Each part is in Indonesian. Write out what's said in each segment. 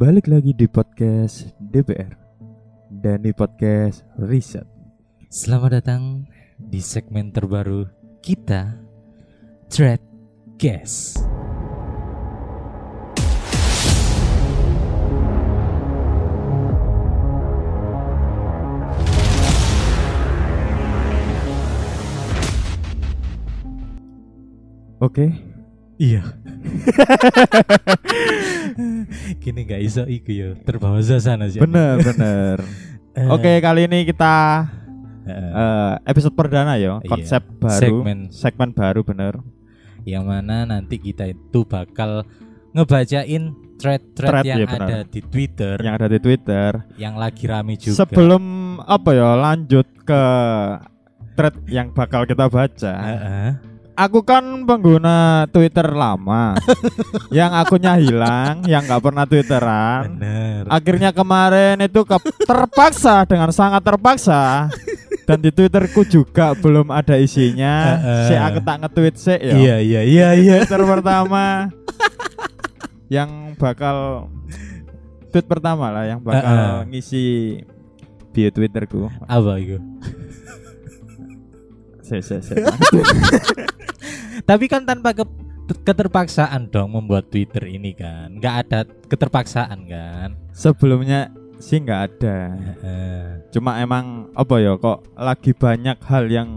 Balik lagi di podcast DPR dan di podcast riset. Selamat datang di segmen terbaru kita Thread Guest. Oke, Iya. Kini nggak iso iku ya terbawa suasana sih. bener bener. Eh, Oke, kali ini kita eh, episode perdana ya, Iya, konsep baru, segmen. segmen baru bener. yang mana nanti kita itu bakal ngebacain thread-thread Thread, yang ya, ada di Twitter Yang ada di Twitter. yang lagi rame juga. Sebelum apa ya lanjut ke thread yang bakal kita baca. Heeh. Aku kan pengguna Twitter lama, yang akunnya hilang, yang nggak pernah Twitteran. Bener. Akhirnya kemarin itu ke- terpaksa dengan sangat terpaksa dan di Twitterku juga belum ada isinya. Heeh. Si aku tak nge-tweet sih ya. Iya iya iya iya. Twitter pertama yang bakal tweet pertama lah yang bakal Heeh. ngisi bio Twitterku. Apa itu? Se se se. Tapi kan tanpa ke- keterpaksaan dong membuat Twitter ini kan. nggak ada keterpaksaan kan. Sebelumnya sih nggak ada. Cuma emang apa ya kok lagi banyak hal yang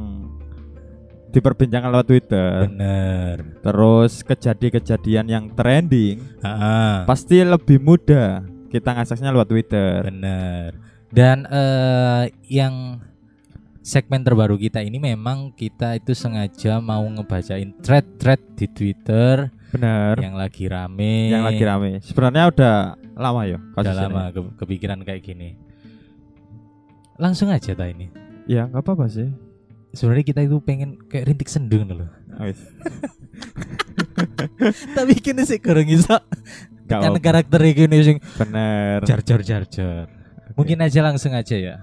diperbincangkan lewat Twitter. Bener. Terus kejadian-kejadian yang trending Heeh. pasti lebih mudah kita ngaksesnya lewat Twitter. Bener. Dan eh yang segmen terbaru kita ini memang kita itu sengaja mau ngebacain thread-thread di Twitter Benar. yang lagi rame. Yang lagi rame. Sebenarnya udah lama ya Udah ini. lama ke- kepikiran kayak gini. Langsung aja ta ini. Ya nggak apa-apa sih. Sebenarnya kita itu pengen kayak rintik sendung loh. Tapi kini sih kurang Kan apa-apa. karakter gini sing Bener. jar jar jar jar. Mungkin aja langsung aja ya.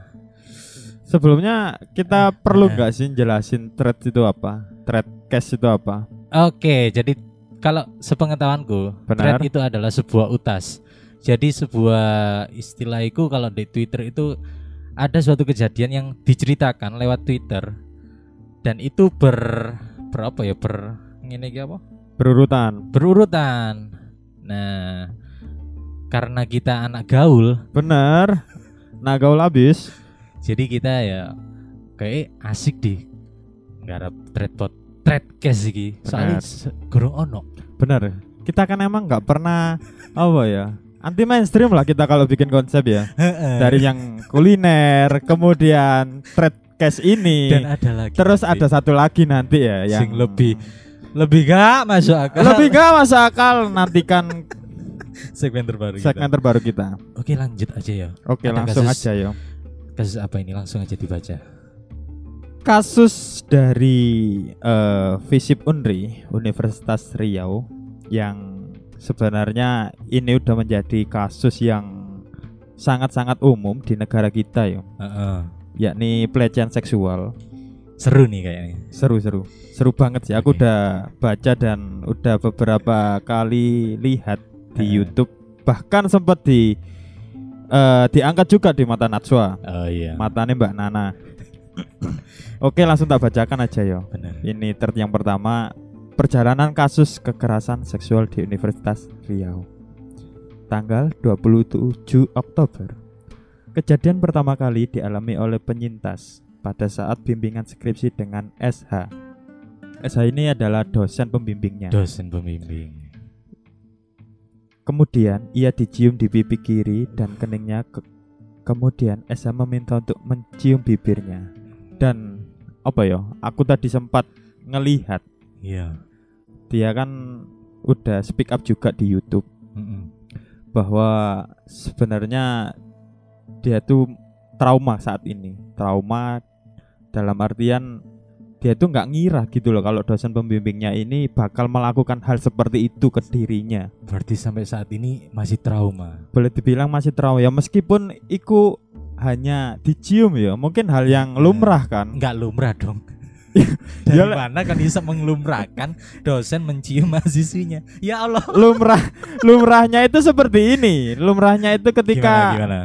Sebelumnya kita perlu Eh. nggak sih jelasin thread itu apa? Thread cash itu apa? Oke, jadi kalau sepengetahuanku, Benar. thread itu adalah sebuah utas. Jadi sebuah istilah itu kalau di Twitter itu ada suatu kejadian yang diceritakan lewat Twitter dan itu ber berapa ya ber ini apa? Berurutan. Berurutan. Nah, karena kita anak gaul, Bener. Nah gaul habis. Jadi kita ya kayak asik di bot thread case iki. Soalnya Benar. gurung ono. Bener. Kita kan emang nggak pernah apa ya anti mainstream lah kita kalau bikin konsep ya dari yang kuliner kemudian thread cash ini dan ada lagi terus nanti ada satu lagi nanti ya yang sing lebih lebih gak masuk akal lebih gak masuk akal nantikan segmen terbaru kita. segmen terbaru kita oke lanjut aja ya oke Ada langsung kasus- aja ya kasus apa ini? Langsung aja dibaca. Kasus dari eh, Visip Unri Universitas Riau yang sebenarnya ini udah menjadi kasus yang sangat-sangat umum di negara kita ya. Heeh. yakni pelecehan seksual. Seru nih kayaknya. Seru-seru. Seru banget sih. Aku udah baca dan udah beberapa kali lihat di Heeh. YouTube. Bahkan sempat di eh, diangkat juga di mata Natswa oh iya. Matanya Mbak Nana. Oke langsung tak bacakan aja ya benar. Ini thread yang pertama perjalanan kasus kekerasan seksual di Universitas Riau. Tanggal 27 Oktober. Kejadian pertama kali dialami oleh penyintas pada saat bimbingan skripsi dengan SH SH ini adalah dosen pembimbingnya. Dosen pembimbing kemudian ia dicium di pipi kiri dan keningnya ke- kemudian SH meminta untuk mencium bibirnya. Dan apa ya aku tadi sempat ngelihat. Iya. Dia kan udah speak up juga di YouTube. Mm-mm. bahwa sebenarnya dia tuh trauma saat ini. Trauma dalam artian dia tuh nggak ngira gitu loh kalau dosen pembimbingnya ini bakal melakukan hal seperti itu ke dirinya berarti sampai saat ini masih trauma boleh dibilang masih trauma ya meskipun iku hanya dicium ya mungkin hal yang lumrah kan nggak lumrah dong Dari Ya, Le. mana kan bisa mengelumrahkan dosen mencium mahasiswinya? Ya Allah. lumrah lumrahnya itu seperti ini. Lumrahnya itu ketika Gimana gimana?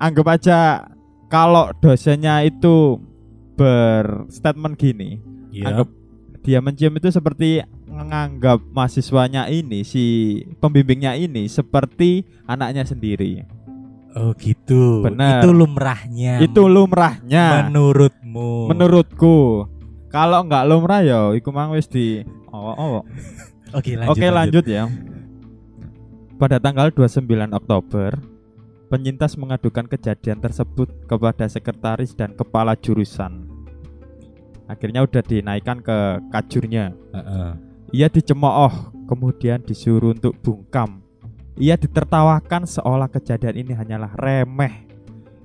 anggap aja kalau dosennya itu berstatement gini, Iya. anggap dia mencium itu seperti menganggap mahasiswanya ini si pembimbingnya ini seperti anaknya sendiri. Oh gitu. Benar. Itu lumrahnya. Itu lumrahnya menurutmu. menurutku. Kalau nggak lumrah ya iku mang wis di oh, oh. Oke lanjut. Oke lanjut ya. Pada tanggal 29 Oktober, penyintas mengadukan kejadian tersebut kepada sekretaris dan kepala jurusan. Akhirnya udah dinaikkan ke kajurnya. Heeh. Ia dicemooh, kemudian disuruh untuk bungkam. Ia ditertawakan seolah kejadian ini hanyalah remeh.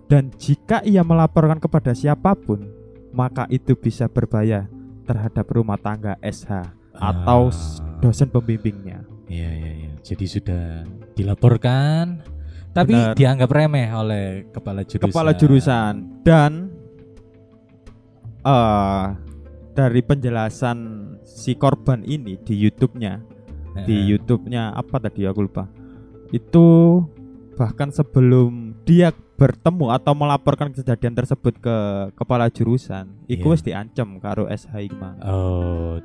Dan jika ia melaporkan kepada siapa pun, maka itu bisa berbahaya terhadap rumah tangga SH atau Ah. dosen pembimbingnya. Iya iya iya. Jadi sudah dilaporkan tapi Benar. dianggap remeh oleh kepala jurusan. Kepala jurusan dan eh dari penjelasan si korban ini di YouTube-nya di Heeh. YouTube-nya apa tadi aku lupa. Itu bahkan sebelum dia bertemu atau melaporkan kejadian tersebut ke kepala jurusan, iku Iya. wis diancam karo SH mang. Oh.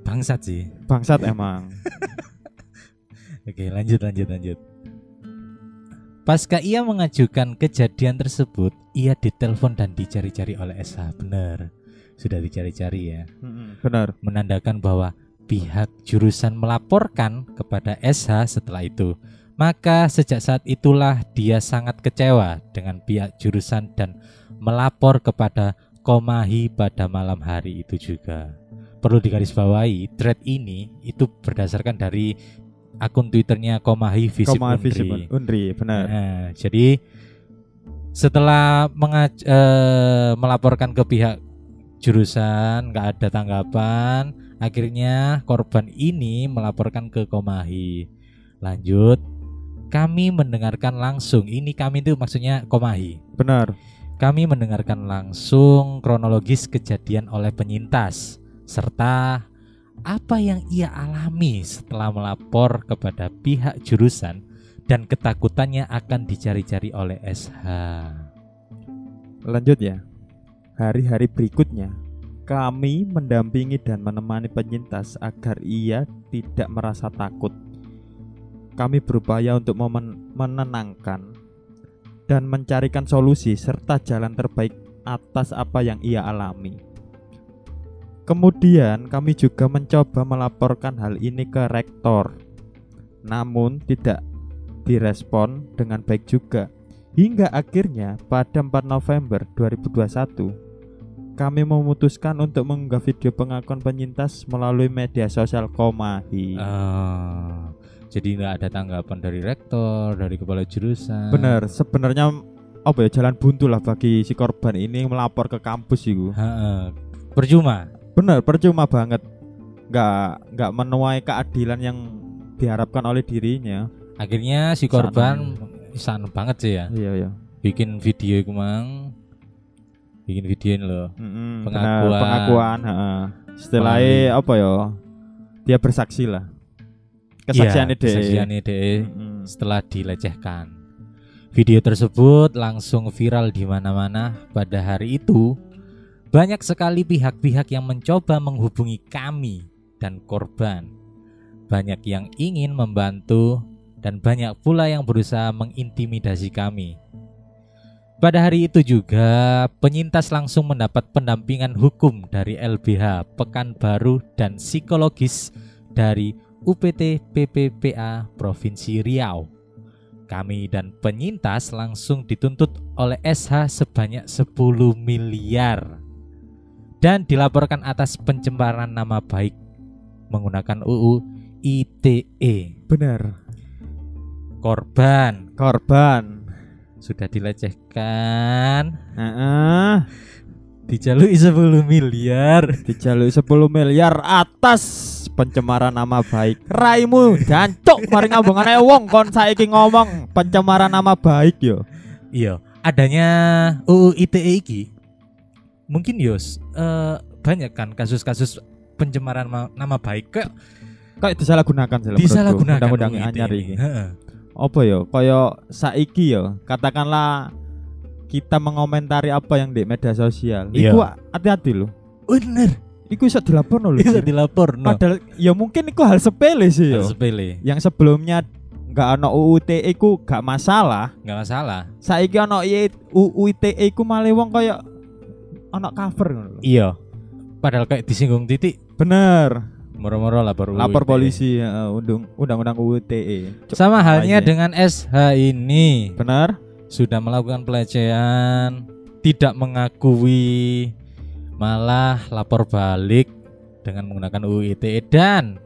Bangsat sih. Bangsat emang. Oke, lanjut lanjut lanjut. Pasca ia mengajukan kejadian tersebut, ia ditelepon dan dicari-cari oleh SH. Benar. Sudah dicari-cari ya. Benar. menandakan bahwa pihak jurusan melaporkan kepada SH setelah itu. Maka sejak saat itulah dia sangat kecewa dengan pihak jurusan dan melapor kepada Komahi pada malam hari itu juga. Perlu digarisbawahi, thread ini itu berdasarkan dari akun Twitternya Komahi Visip Koma Undri. Visip Undri, benar. Nah, jadi setelah mengaj- eh, melaporkan ke pihak jurusan nggak ada tanggapan, akhirnya korban ini melaporkan ke Komahi. Lanjut, kami mendengarkan langsung. Ini kami itu maksudnya Komahi. Benar. Kami mendengarkan langsung kronologis kejadian oleh penyintas serta apa yang ia alami setelah melapor kepada pihak jurusan dan ketakutannya akan dicari-cari oleh SH. Lanjut ya. Hari-hari berikutnya, kami mendampingi dan menemani penyintas agar ia tidak merasa takut. Kami berupaya untuk memen- menenangkan dan mencarikan solusi serta jalan terbaik atas apa yang ia alami. Kemudian kami juga mencoba melaporkan hal ini ke rektor. Namun tidak direspon dengan baik juga. Hingga akhirnya pada 4 November 2021 kami memutuskan untuk mengunggah video pengakuan penyintas melalui media sosial Komahi. Ah, jadi nggak ada tanggapan dari rektor, dari kepala jurusan. Bener, sebenarnya apa ya jalan buntu lah bagi si korban ini melapor ke kampus itu. Ha-ha. Percuma. Bener, percuma banget. Nggak nggak menuai keadilan yang diharapkan oleh dirinya. Akhirnya si korban sana banget sih ya. Iya iya. Bikin video itu mang. Bikin videoin loh. Mm-mm, Pengakuan. bener, pengakuan. heeh. Setelahnya Melalui- apa ya? Dia bersaksi lah. Kesaksiannya Iya, deh. kesaksiannya deh. Mm-mm. setelah dilecehkan. Video tersebut langsung viral di mana-mana pada hari itu. Banyak sekali pihak-pihak yang mencoba menghubungi kami dan korban. Banyak yang ingin membantu dan banyak pula yang berusaha mengintimidasi kami. Pada hari itu juga, penyintas langsung mendapat pendampingan hukum dari LBH Pekanbaru dan psikologis dari UPT PPPA Provinsi Riau. Kami dan penyintas langsung dituntut oleh SH sebanyak 10 miliar dan dilaporkan atas pencemaran nama baik menggunakan UU ITE. Bener. Korban Korban. sudah dilecehkan, Heeh. dijalui 10 miliar. Dijaluk 10 miliar atas pencemaran nama baik. Raimu jancuk mari ngambungane wong kon saiki ngomong pencemaran nama baik yo. Iya, adanya UU ITE iki mungkin yos eh, banyak kan kasus-kasus pencemaran ma- nama baik kayak Kayak disalahgunakan sih. disalahgunakan undang-undang anyar. Heeh. Apa ya? Kaya saiki ya, katakanlah kita mengomentari apa yang di media sosial. Iya. Iku hati-hati loh. Bener. Iku bisa dilaporno loh. Bisa dilapor no. Padahal ya mungkin itu hal sepele sih ya. Hal sepele. Yang sebelumnya nggak ono UU ITE iku gak masalah. nggak masalah. Saiki ono I- UU ITE iku malah wong kaya ono cover ngono lho. Iya. Padahal kayak disinggung titik Bener. moro-moro lapor Lapor ITE. polisi undang undang-undang. Cuk, Sama halnya dengan SH ini Bener? sudah melakukan pelecehan, tidak mengakui, malah lapor balik dengan menggunakan UU ITE dan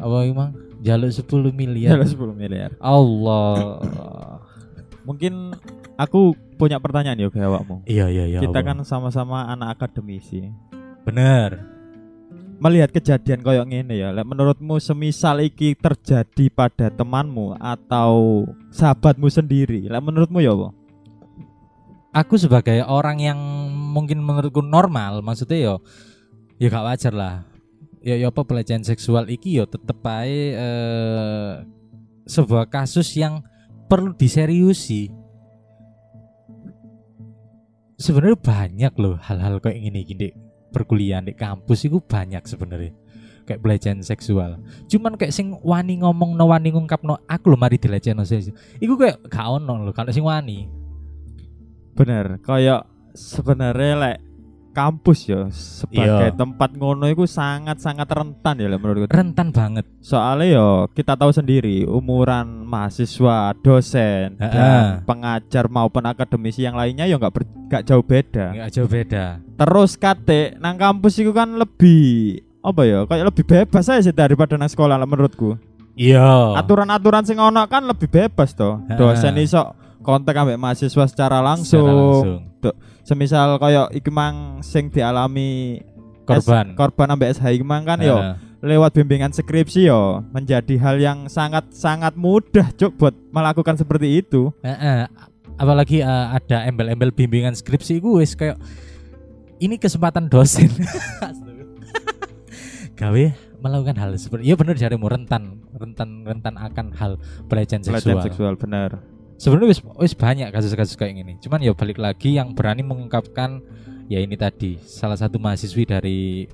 apa emang jaluk 10 miliar. Ya 10 miliar. Allah. Mungkin aku punya pertanyaan ya ke awakmu. iya iya iya. Kita apa? kan sama-sama anak akademisi. bener. Melihat kejadian koyok ngene ya, menurutmu semisal iki terjadi pada temanmu atau sahabatmu sendiri, lek menurutmu ya apa? Aku sebagai orang yang mungkin menurutku normal, maksudnya yo ya gak wajar lah. Ya ya apa pelecehan seksual iki yo tetep ae eh, sebuah kasus yang perlu diseriusi. Sebenarnya banyak loh hal-hal kayak gini gini perkuliahan di kampus itu banyak sebenarnya kayak pelecehan seksual. Cuman kayak sing wani ngomong no wani ngungkap no aku lo mari dilecehno sih. Iku kayak gak ono loh kalau sing wani. Bener, kayak sebenarnya lek kampus ya sebagai Iya. tempat ngono itu sangat-sangat rentan ya menurutku. Rentan banget. Soalnya yo kita tahu sendiri umuran mahasiswa, dosen, Ha-ha. dan pengajar maupun akademisi yang lainnya yo nggak nggak jauh beda. Nggak jauh beda. Terus kate nang kampus itu kan lebih apa ya kayak lebih bebas aja sih daripada nang sekolah lah menurutku. Iya. Aturan-aturan sing ono kan lebih bebas toh. Dosen iso kontak ambek mahasiswa secara langsung. Secara langsung. Semisal kayak iki mang sing dialami Korban. S- korban ambek SH iki mang kan yo lewat bimbingan skripsi yo menjadi hal yang sangat sangat mudah cuk buat melakukan seperti itu. Heeh. Apalagi eh, ada embel-embel bimbingan skripsi gue wis kayak ini kesempatan dosen. Gawe melakukan hal seperti Iya bener jarimu rentan rentan rentan akan hal pelecehan seksual. Pelecehan seksual benar. Sebenarnya wis wis banyak kasus-kasus kayak gini. Cuman ya balik lagi yang berani mengungkapkan ya ini tadi salah satu mahasiswi dari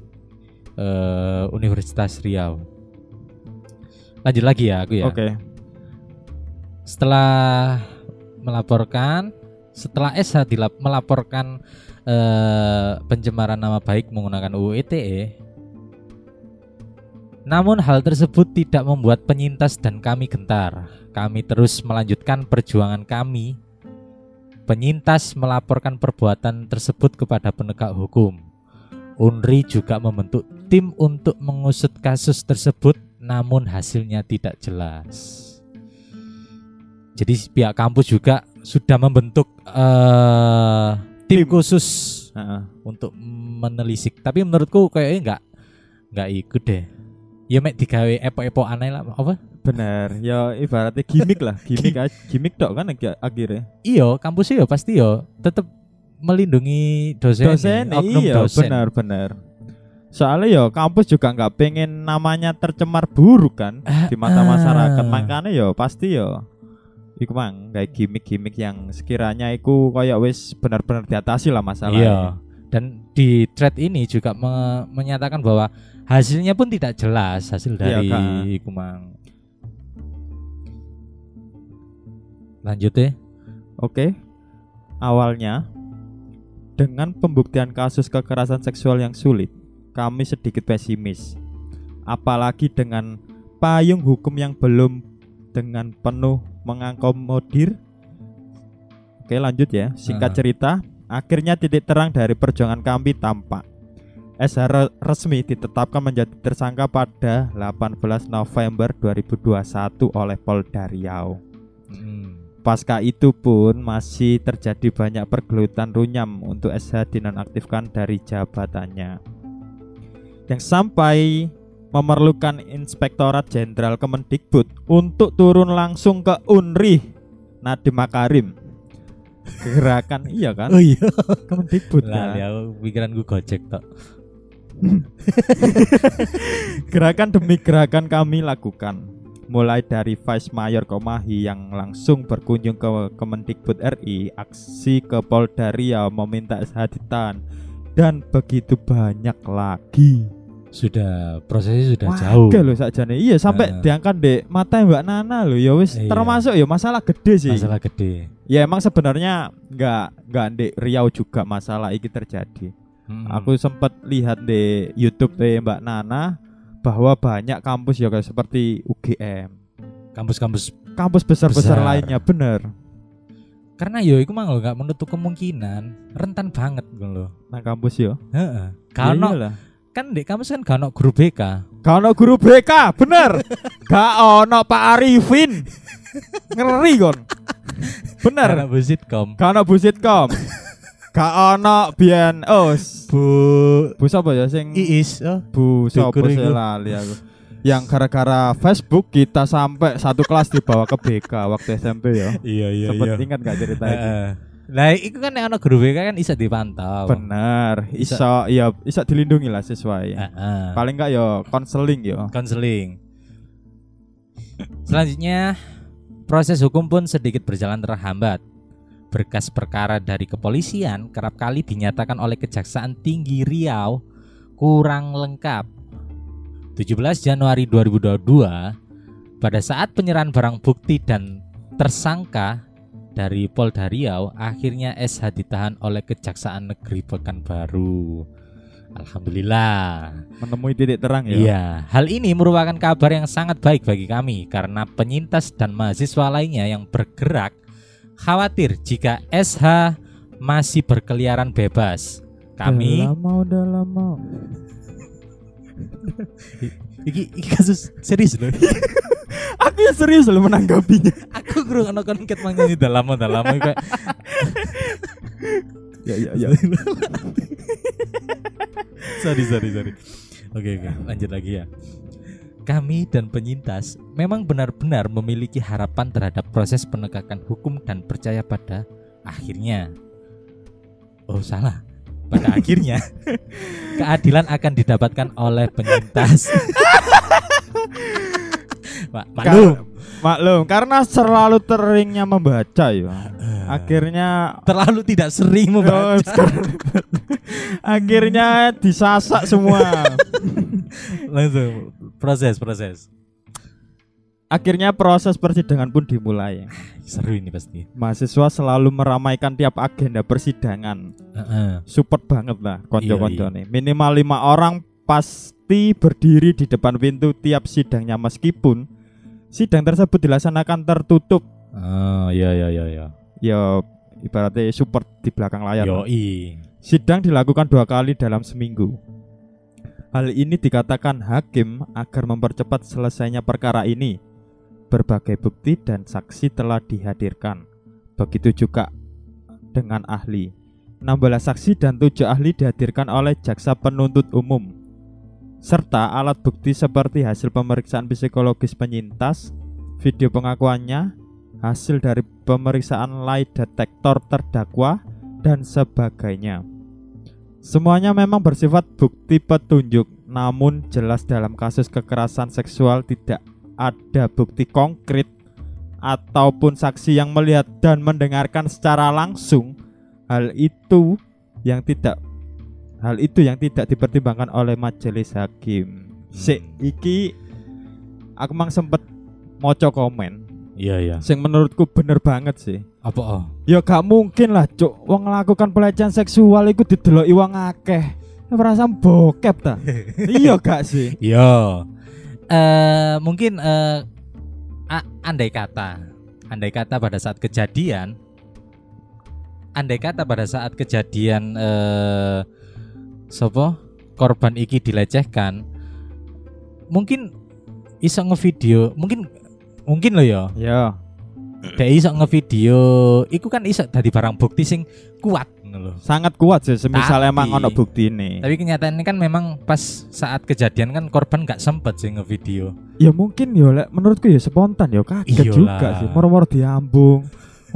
eh, Universitas Riau. Lanjut lagi ya aku ya. Oke. Setelah melaporkan, setelah SH dilap- melaporkan eh, pencemaran nama baik menggunakan UU ITE. Namun hal tersebut tidak membuat penyintas dan kami gentar. Kami terus melanjutkan perjuangan kami. Penyintas melaporkan perbuatan tersebut kepada penegak hukum. Unri juga membentuk tim untuk mengusut kasus tersebut, namun hasilnya tidak jelas. Jadi pihak kampus juga sudah membentuk eh, tim Tim. khusus Heeh. untuk menelisik. Tapi menurutku kayaknya nggak nggak ikut deh. Ya mek digawe epo-epo aneh lah apa? Bener. Ya ibaratnya gimmick lah, gimmick gimmick dok kan akhirnya. Iyo, kampusnya ya pasti yo tetap melindungi dosen, Dosen iya dosen. benar benar. Soalnya ya kampus juga nggak pengen namanya tercemar buruk kan Ah, di mata ah. masyarakat. Makanya ya pasti ya Iku mang kayak gimmick-gimmick yang sekiranya iku kayak wis benar-benar diatasi lah masalahnya. Iya. Dan di thread ini juga me- menyatakan bahwa hasilnya pun tidak jelas hasil Iya, dari Kak. Kumang. Lanjut ya. Oke. Awalnya dengan pembuktian kasus kekerasan seksual yang sulit, kami sedikit pesimis. Apalagi dengan payung hukum yang belum dengan penuh mengakomodir. Oke, lanjut ya. Singkat Ah. cerita, akhirnya titik terang dari perjuangan kami tampak. SH re- resmi ditetapkan menjadi tersangka pada 18 November 2021 oleh Polda Riau. Mm. Pasca itu pun masih terjadi banyak pergelutan runyam untuk SH dinonaktifkan dari jabatannya. Yang sampai memerlukan Inspektorat Jenderal Kemendikbud untuk turun langsung ke Unri Nadiem Makarim gerakan iya kan Oh iya. Kemendikbud Lah, kan ya pikiran gue gojek tok. gerakan demi gerakan kami lakukan mulai dari Vice Mayor Komahi yang langsung berkunjung ke Kemendikbud RI aksi ke Polda Riau meminta haditan dan begitu banyak lagi Sudah prosesnya sudah Wah, jauh. Oke loh sakjane. Iya sampai Heeh. diangkat dek mata Mbak Nana loh ya wis Iya. termasuk ya masalah gede sih. Masalah gede. Ya emang sebenarnya nggak nggak di Riau juga masalah ini terjadi. Hmm. Aku sempat lihat di YouTube eh, Mbak Nana bahwa banyak kampus ya kayak seperti UGM, kampus-kampus kampus besar-besar Besar. lainnya bener. karena yo iku mang lho gak menutup kemungkinan rentan banget ngono lho. Nah kampus yo. Heeh. Ya kan di kampus kan gak ono guru BK. Gak ono guru BK, bener. Gak ono Pak Arifin. Ngeri kon. Bener. Karena busitkom. Gak ono Bu Sitkom. Gak ono biyen oh s- Bu Bu sapa ya sing Iis oh. Bu sapa sih lali aku. Yang gara-gara Facebook kita sampai satu kelas dibawa ke BK waktu SMP ya. Iya iya Sempet ingat gak cerita itu? Lah iku kan yang ono guru BK kan bisa dipantau. Bener, iso ya iso dilindungi lah sesuai. Heeh. Paling enggak ya konseling ya. konseling. Selanjutnya, proses hukum pun sedikit berjalan terhambat. Berkas perkara dari kepolisian kerap kali dinyatakan oleh Kejaksaan Tinggi Riau kurang lengkap. 17 Januari 2022, pada saat penyerahan barang bukti dan tersangka dari Polda Riau, akhirnya SH ditahan oleh Kejaksaan Negeri Pekanbaru. Alhamdulillah. Menemui titik terang ya. Iya, hal ini merupakan kabar yang sangat baik bagi kami karena penyintas dan mahasiswa lainnya yang bergerak khawatir jika SH masih berkeliaran bebas. Kami Udah lama udah lama. iki, iki kasus serius loh. Aku ya serius loh menanggapinya. Aku kurang ono konket nyanyi udah lama udah lama kayak ya ya ya. sorry sorry sorry. Oke oke lanjut lagi ya. Kami dan penyintas memang benar-benar memiliki harapan terhadap proses penegakan hukum dan percaya pada akhirnya. Oh salah. Pada akhirnya keadilan akan didapatkan oleh penyintas. Pak, maklum. Maklum, karena selalu teringnya membaca ya. Akhirnya Terlalu tidak sering Oh, membaca. sekarang- akhirnya disasak semua. Langsung proses proses. Akhirnya proses persidangan pun dimulai. Seru ini pasti. Mahasiswa selalu meramaikan tiap agenda persidangan. Heeh. Support banget lah konco-konco Iya, nih. Minimal lima orang pasti berdiri di depan pintu tiap sidangnya meskipun sidang tersebut dilaksanakan tertutup. Oh iya iya iya iya. Ya ibaratnya support di belakang layar. Yoi. Sidang dilakukan dua kali dalam seminggu. Hal ini dikatakan hakim agar mempercepat selesainya perkara ini. Berbagai bukti dan saksi telah dihadirkan. Begitu juga dengan ahli. 16 saksi dan 7 ahli dihadirkan oleh jaksa penuntut umum. Serta alat bukti seperti hasil pemeriksaan psikologis penyintas, video pengakuannya, hasil dari pemeriksaan lie detektor terdakwa, dan sebagainya. Semuanya memang bersifat bukti petunjuk, namun jelas dalam kasus kekerasan seksual tidak ada bukti konkret ataupun saksi yang melihat dan mendengarkan secara langsung hal itu yang tidak hal itu yang tidak dipertimbangkan oleh majelis hakim. Sik iki aku mang sempet moco komen Iya iya. sing menurutku bener banget sih. Apa oh? Ya gak mungkin lah, Cuk. Wong melakukan pelecehan seksual iku dideloki wong akeh. Perasaan bokep ta? iya gak sih? Iya. Eh mungkin eh a- andai kata, andai kata pada saat kejadian, andai kata pada saat kejadian eh sopo korban iki dilecehkan, mungkin iso ngevideo, mungkin mungkin lo ya, Ya. dek iso ngevideo, iku kan iso dari barang bukti sing kuat ngono lho. Sangat kuat sih semisal Tapi- emang ono bukti ini. Tapi kenyataannya kan memang pas saat kejadian kan korban nggak sempet sih ngevideo. Ya mungkin ya menurutku ya spontan ya kaget Iyalah. juga sih. Moro-moro diambung.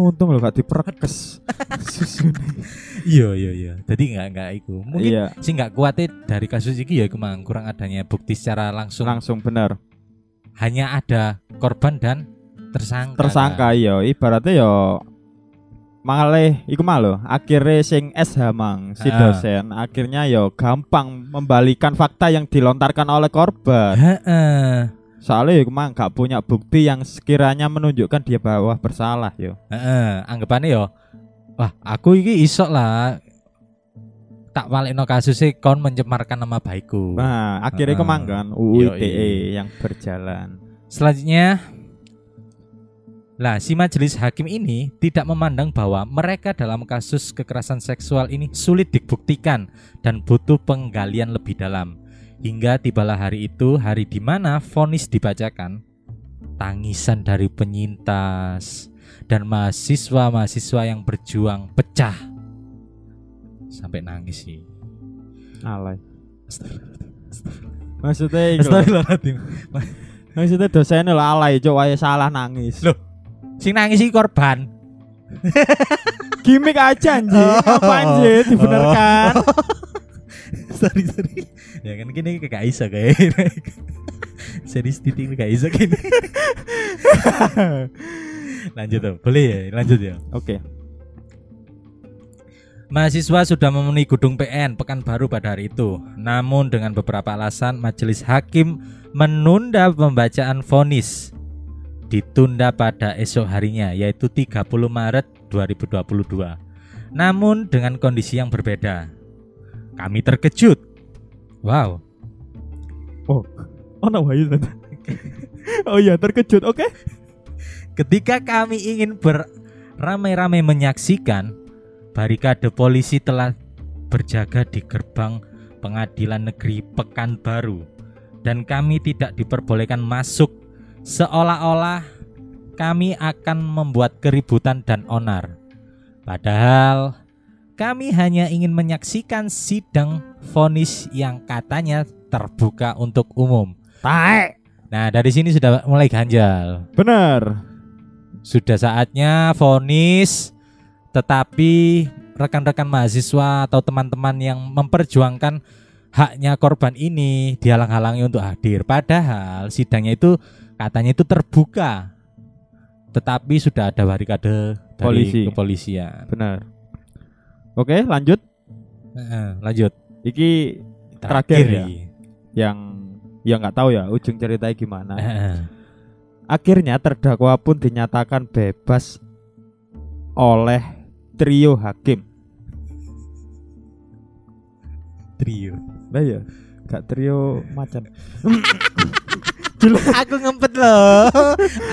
Untung lho gak diperekes. Susune. Iya iya iya. Jadi nggak nggak iku. Mungkin Iya, sih nggak kuatnya dari kasus ini ya kurang adanya bukti secara langsung. langsung bener. Hanya ada korban dan tersangka. Tersangka iya, ibaratnya yo Mangale iku mah lho, akhirnya sing SH mang si Ah. dosen akhirnya yo gampang membalikan fakta yang dilontarkan oleh korban. Heeh. Soalnya iku mang gak punya bukti yang sekiranya menunjukkan dia bahwa bersalah yo. Heeh, anggapannya yo. Wah, aku iki iso lah tak walekno kasusnya kon mencemarkan nama baikku. Nah, akhirnya Ah. kemanggan UU. ITE yang berjalan. Selanjutnya Lah, si majelis hakim ini tidak memandang bahwa mereka dalam kasus kekerasan seksual ini sulit dibuktikan dan butuh penggalian lebih dalam. Hingga tibalah hari itu, hari di mana vonis dibacakan, tangisan dari penyintas dan mahasiswa-mahasiswa yang berjuang pecah. Sampai nangis sih. Alay. Maksudnya Astagfirullahaladzim. maksudnya dosennya lho alay cok wae salah nangis. Loh. Sing nangis sih korban. Gimik aja anjing. Oh. Apa anjing dibenarkan? sorry sorry ya kan gini gak bisa kayak serius titik gak bisa gini lanjut tuh boleh ya lanjut ya Oke. Mahasiswa sudah memenuhi gedung PN Pekanbaru pada hari itu namun dengan beberapa alasan majelis hakim menunda pembacaan vonis ditunda pada esok harinya yaitu 30 Maret 2022 namun dengan kondisi yang berbeda kami terkejut wow Oh, no wae ternyata. Oh iya terkejut. Oke. Ketika kami ingin beramai-ramai menyaksikan, barikade polisi telah berjaga di gerbang pengadilan negeri Pekanbaru dan kami tidak diperbolehkan masuk seolah-olah kami akan membuat keributan dan onar. Padahal kami hanya ingin menyaksikan sidang vonis yang katanya terbuka untuk umum. Taek. Nah, dari sini sudah mulai ganjal. Bener. Sudah saatnya vonis tetapi rekan-rekan mahasiswa atau teman-teman yang memperjuangkan haknya korban ini dihalang-halangi untuk hadir padahal sidangnya itu katanya itu terbuka tetapi sudah ada barikade dari Polisi. kepolisian. Bener. Oke, lanjut. Lanjut. Iki Terakhir ya? Ini. yang ya nggak tahu ya ujung ceritanya gimana. Akhirnya terdakwa pun dinyatakan bebas oleh trio hakim. Trio. Lah ya, gak trio macan. Aku ngempet loh.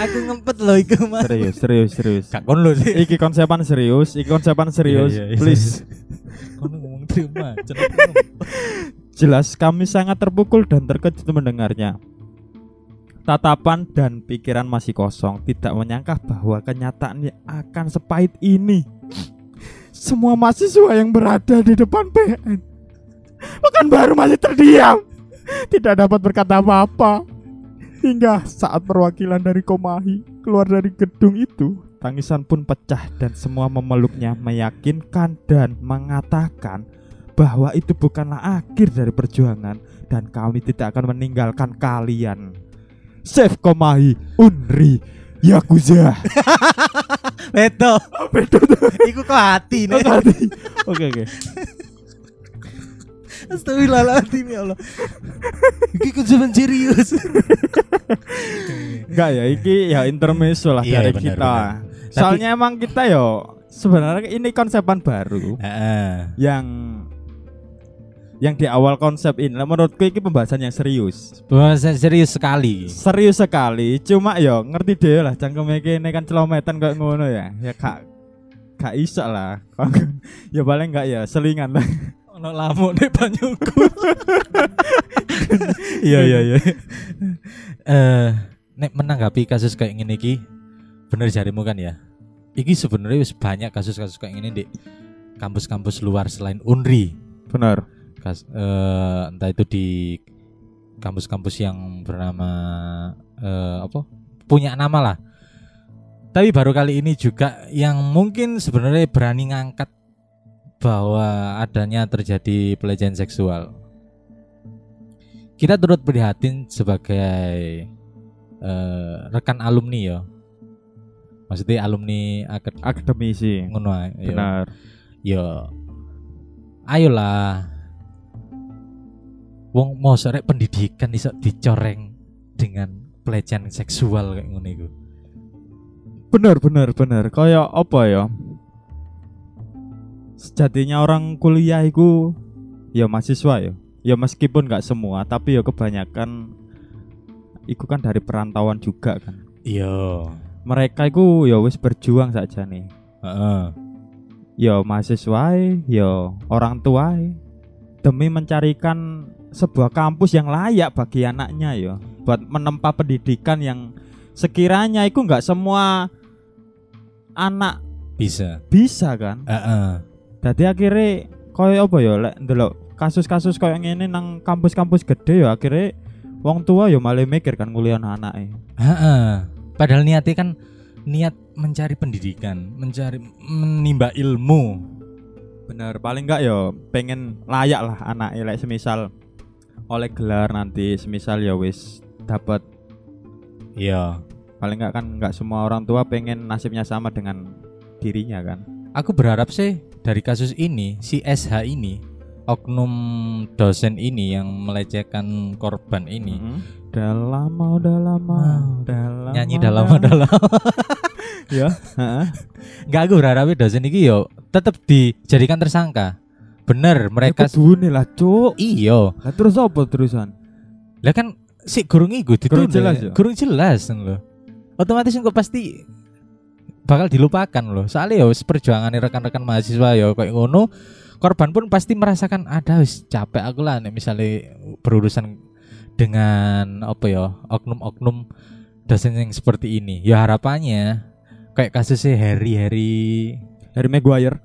Aku ngempet loh iku mah. serius, serius, serius. Gak kon lo sih. Iki konsepan serius, iki konsepan serius. Iya, iya, iya. Please. Kon ngomong trio macan. Jelas kami sangat terpukul dan terkejut mendengarnya. Tatapan dan pikiran masih kosong, tidak menyangka bahwa kenyataannya akan sepahit ini. Semua mahasiswa yang berada di depan PN baru masih terdiam. Tidak dapat berkata apa-apa. Hingga saat perwakilan dari Komahi keluar dari gedung itu Tangisan pun pecah dan semua memeluknya meyakinkan dan mengatakan bahwa itu bukanlah akhir dari perjuangan dan kami tidak akan meninggalkan kalian. Save Komahi, Unri, Yakuza. Beto. Betul tuh. Iku kok hati nih. Oke oke. Astagfirullahaladzim ya Allah. Iki zaman serius. Enggak ya, iki ya intermezzo lah Iya, dari benar, kita. Soalnya emang kita yo sebenarnya ini konsepan baru Heeh. yang yang di awal konsep ini menurutku ini pembahasan yang serius Pembahasan serius sekali. serius sekali cuma yo ngerti deh lah cangkeme ini kan celometan kayak ngono ya ya kak kak iso lah ya paling enggak ya selingan lah Ono lamuk nih banyuku. Iya iya iya. Eh, nek menanggapi kasus kayak gini ki, bener jarimu kan ya. Iki sebenarnya banyak kasus-kasus kayak gini di kampus-kampus luar selain Unri. benar Eh, entah itu di kampus-kampus yang bernama eh, apa punya nama lah tapi baru kali ini juga yang mungkin sebenarnya berani ngangkat bahwa adanya terjadi pelecehan seksual. Kita turut prihatin sebagai eh, rekan alumni ya. Maksudnya alumni akad akademisi ngono ae, ya. benar Ya. Ayolah. Wong mau sore pendidikan iso dicoreng dengan pelecehan seksual kayak ngono iku. benar benar benar kayak apa ya sejatinya orang kuliah itu ya mahasiswa ya ya meskipun nggak semua tapi ya kebanyakan itu kan dari perantauan juga kan Iya. mereka itu ya wis berjuang saja nih Heeh. ya mahasiswa ya orang tua demi mencarikan sebuah kampus yang layak bagi anaknya ya buat menempa pendidikan yang sekiranya itu nggak semua anak Bisa. bisa kan Heeh. jadi akhirnya koyo apa ya lek ndelok kasus-kasus koyo ngene nang kampus-kampus gede ya akhirnya wong tua ya malah mikir kan nguliah anake Heeh. Padahal niatnya kan niat mencari pendidikan, mencari menimba ilmu. bener paling enggak ya pengen layak lah anak lek semisal oleh gelar nanti semisal ya wis dapat. Iya. paling enggak kan enggak semua orang tua pengen nasibnya sama dengan dirinya kan? Aku berharap sih dari kasus ini si SH ini oknum dosen ini yang melecehkan korban ini. Mhm. udah lama udah lama udah lama nyanyi dalam dalam ya nggak aku berharap dosen ini yo tetap dijadikan tersangka bener mereka Ya, kudune lah cuk. Iyo lah terus apa terusan? Lah kan si gurung iku Gurung ditunda. jelas ya? gurung jelas loh otomatis kok pasti bakal dilupakan loh soalnya ya perjuangan rekan-rekan mahasiswa ya kayak ngono korban pun pasti merasakan ada wis capek aku lah nek misalnya berurusan dengan apa ya oknum-oknum dosen yang seperti ini. Ya harapannya kayak kasusnya Harry Harry Harry Maguire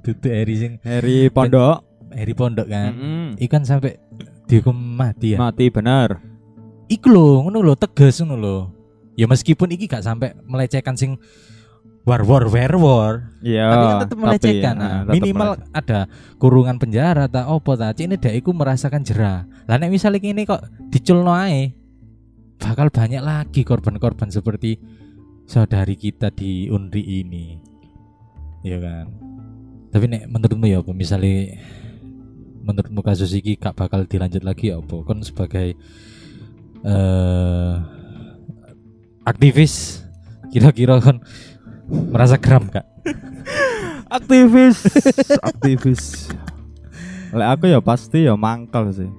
itu Harry sing Harry Pondok. Harry Pondok kan. Mm-mm. ikan sampai dihukum mati ya. Mati bener. Iku lho ngono lho tegas ngono lho. Ya meskipun iki gak sampai melecehkan sing war war war war. Iya tapi kan tetap melecehkan eh, nah, tetep minimal melecehkan. ada kurungan penjara atau opo ta. Ini dek iku merasakan jerah lah nek misalnya ini kok diculno ae bakal banyak lagi korban-korban seperti saudari kita di Unri ini. Ya kan tapi nek menurutmu ya apa? Misalnya menurutmu kasus iki gak bakal dilanjut lagi ya apa? Kon sebagai eh aktivis kira-kira kon merasa geram kak aktivis aktivis. Lek aku ya pasti ya mangkal sih.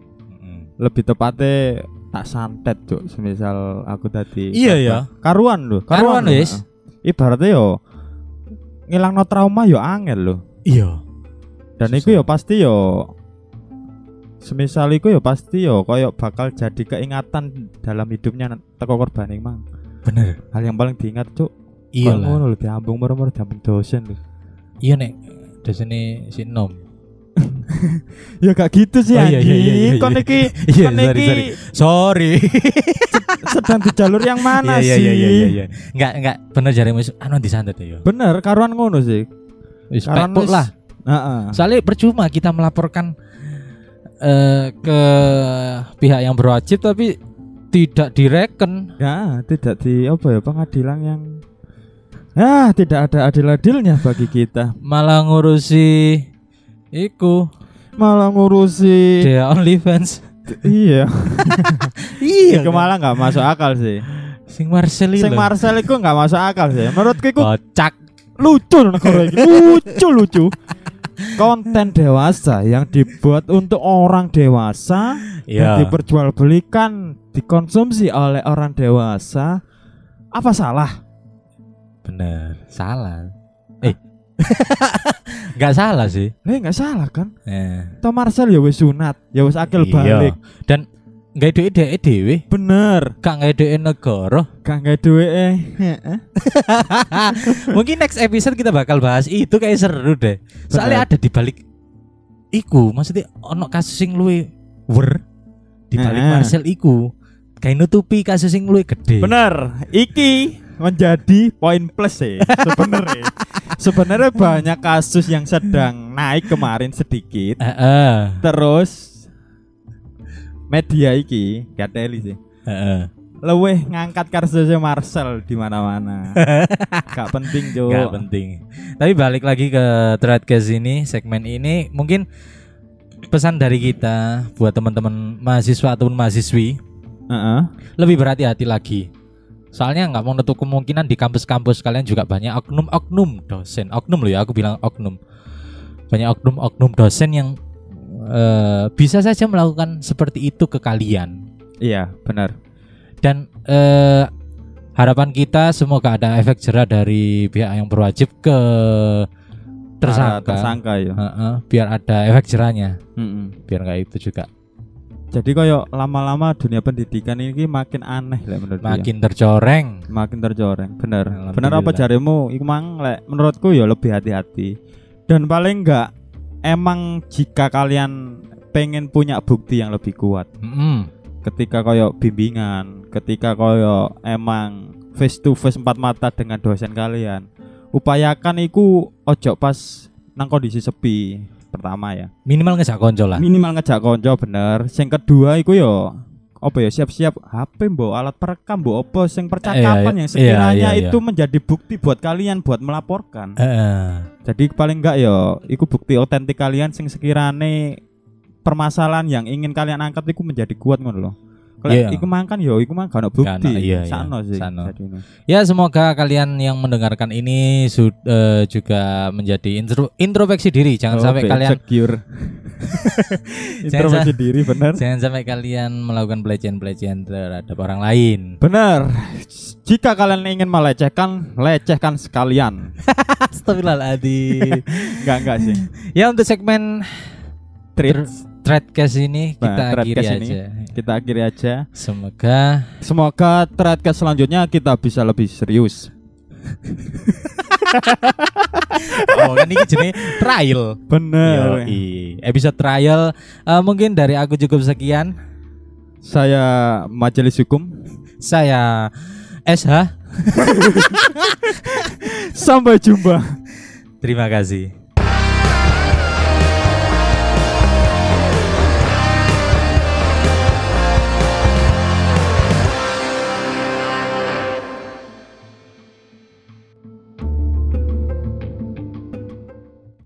Lebih tepatnya tak santet cuk. Semisal aku tadi Iya, ya. karuan loh. Karuan, lho. wis. ibaratnya yo ngilangno trauma yo angel loh iya. Dan Susah. iku yo pasti yo semisal iku yo pasti yo koyo bakal jadi keingatan dalam hidupnya teko korban mang. Bener. Hal yang paling diingat cuk. Iya lah. ngono lho diambung moro-moro diambung dosen lho. Iya nek. Dosennya si nom. Ya gak gitu sih Oh, iya, iya, iya, iya, kon iya. iki Iya, sorry, sorry. sorry. Sedang di jalur yang mana iya, sih iya, iya, iya, iya. nggak nggak bener jari mus anu disantet ya bener karuan ngono sih wis- lah. Heeh. soalnya percuma kita melaporkan eh, ke pihak yang berwajib tapi tidak direken. Ya tidak di apa ya pengadilan yang ya tidak ada adil-adilnya bagi kita. Malah ngurusi iku. Malah ngurusi dia OnlyFans. Iya. Iya Iku malah nggak masuk akal sih. Sing Marcel sing Marcel itu nggak masuk akal sih. Menurutku itu kocak lucu negara ini. Lucu lucu. Konten dewasa yang dibuat untuk orang dewasa dan iya. diperjualbelikan dikonsumsi oleh orang dewasa apa salah? Bener. Salah. Eh. Nggak salah sih. Eh nggak salah kan? Eh. Toh Marcel ya wis sunat ya wis akil Iya. balik. Dan nggak duit dhewe dhewe bener gak nggak duit negara gak nggak duwe eh Heeh. mungkin next episode kita bakal bahas itu kayak seru deh soalnya Bener. ada di balik iku maksudnya ono kasus sing luwe wer di balik Heeh. Marcel iku kayak nutupi kasus sing luwe gede bener iki menjadi poin plus ya sebenarnya. sebenarnya banyak kasus yang sedang naik kemarin sedikit. Heeh. Terus media iki gateli sih. Heeh. Luweh ngangkat kasusnya Marcel di mana-mana. Gak penting, Jo. Gak penting. Tapi balik lagi ke Threadcast ini, segmen ini mungkin pesan dari kita buat teman-teman mahasiswa ataupun mahasiswi Heeh. lebih berhati-hati lagi. Soalnya nggak mau nutup kemungkinan di kampus-kampus kalian juga banyak oknum-oknum dosen. Oknum loh ya, aku bilang oknum. Banyak oknum-oknum dosen yang eh, bisa saja melakukan seperti itu ke kalian. Iya, benar. Dan eh, harapan kita semoga ada efek jerah dari pihak yang berwajib ke Para tersangka. tersangka ya. Heeh, biar ada efek jerahnya, Mm-mm. biar nggak itu juga Jadi koyo lama-lama dunia pendidikan ini makin aneh lah menurut dia. makin tercoreng. makin tercoreng. Bener. Bener apa jarimu? Iku mang lek menurutku ya lebih hati-hati. Dan paling enggak emang jika kalian pengen punya bukti yang lebih kuat Mm-mm. ketika koyo bimbingan, ketika koyo emang face to face empat mata dengan dosen kalian, upayakan iku ojo pas nang kondisi sepi pertama ya. Minimal ngejak konco lah. Minimal ngejak konco bener. Sing kedua iku yo apa ya siap-siap HP mbok alat perekam mbok apa sing percakapan Iya, yang iya, sekiranya iya, iya. itu menjadi bukti buat kalian buat melaporkan. Heeh. Jadi paling enggak yo iku bukti otentik kalian sing sekirane permasalahan yang ingin kalian angkat iku menjadi kuat ngono loh. Kalau Iya. iku mangkan yo iku gak ono bukti. Gak ono, iya, iya. Sakno sih. Jadine. Ya semoga kalian yang mendengarkan ini eh, juga menjadi intro- introspeksi diri. Jangan Oh, sampai kalian secure. Introspeksi diri bener. jangan sampai kalian melakukan pelecehan-pelecehan terhadap orang lain. Benar. Jika kalian ingin melecehkan, lecehkan sekalian. Astagfirullahaladzim. Enggak enggak sih. ya untuk segmen Treat. Threadcast ini Nah, kita akhiri Threadcast ini. aja. Kita akhiri aja. Semoga Semoga threadcast selanjutnya kita bisa lebih serius. oh kan ini jenis trial. Bener. Yoi. Episode trial Eh, mungkin dari aku cukup sekian. Saya Majelis Hukum. Saya SH. Sampai jumpa. Terima kasih.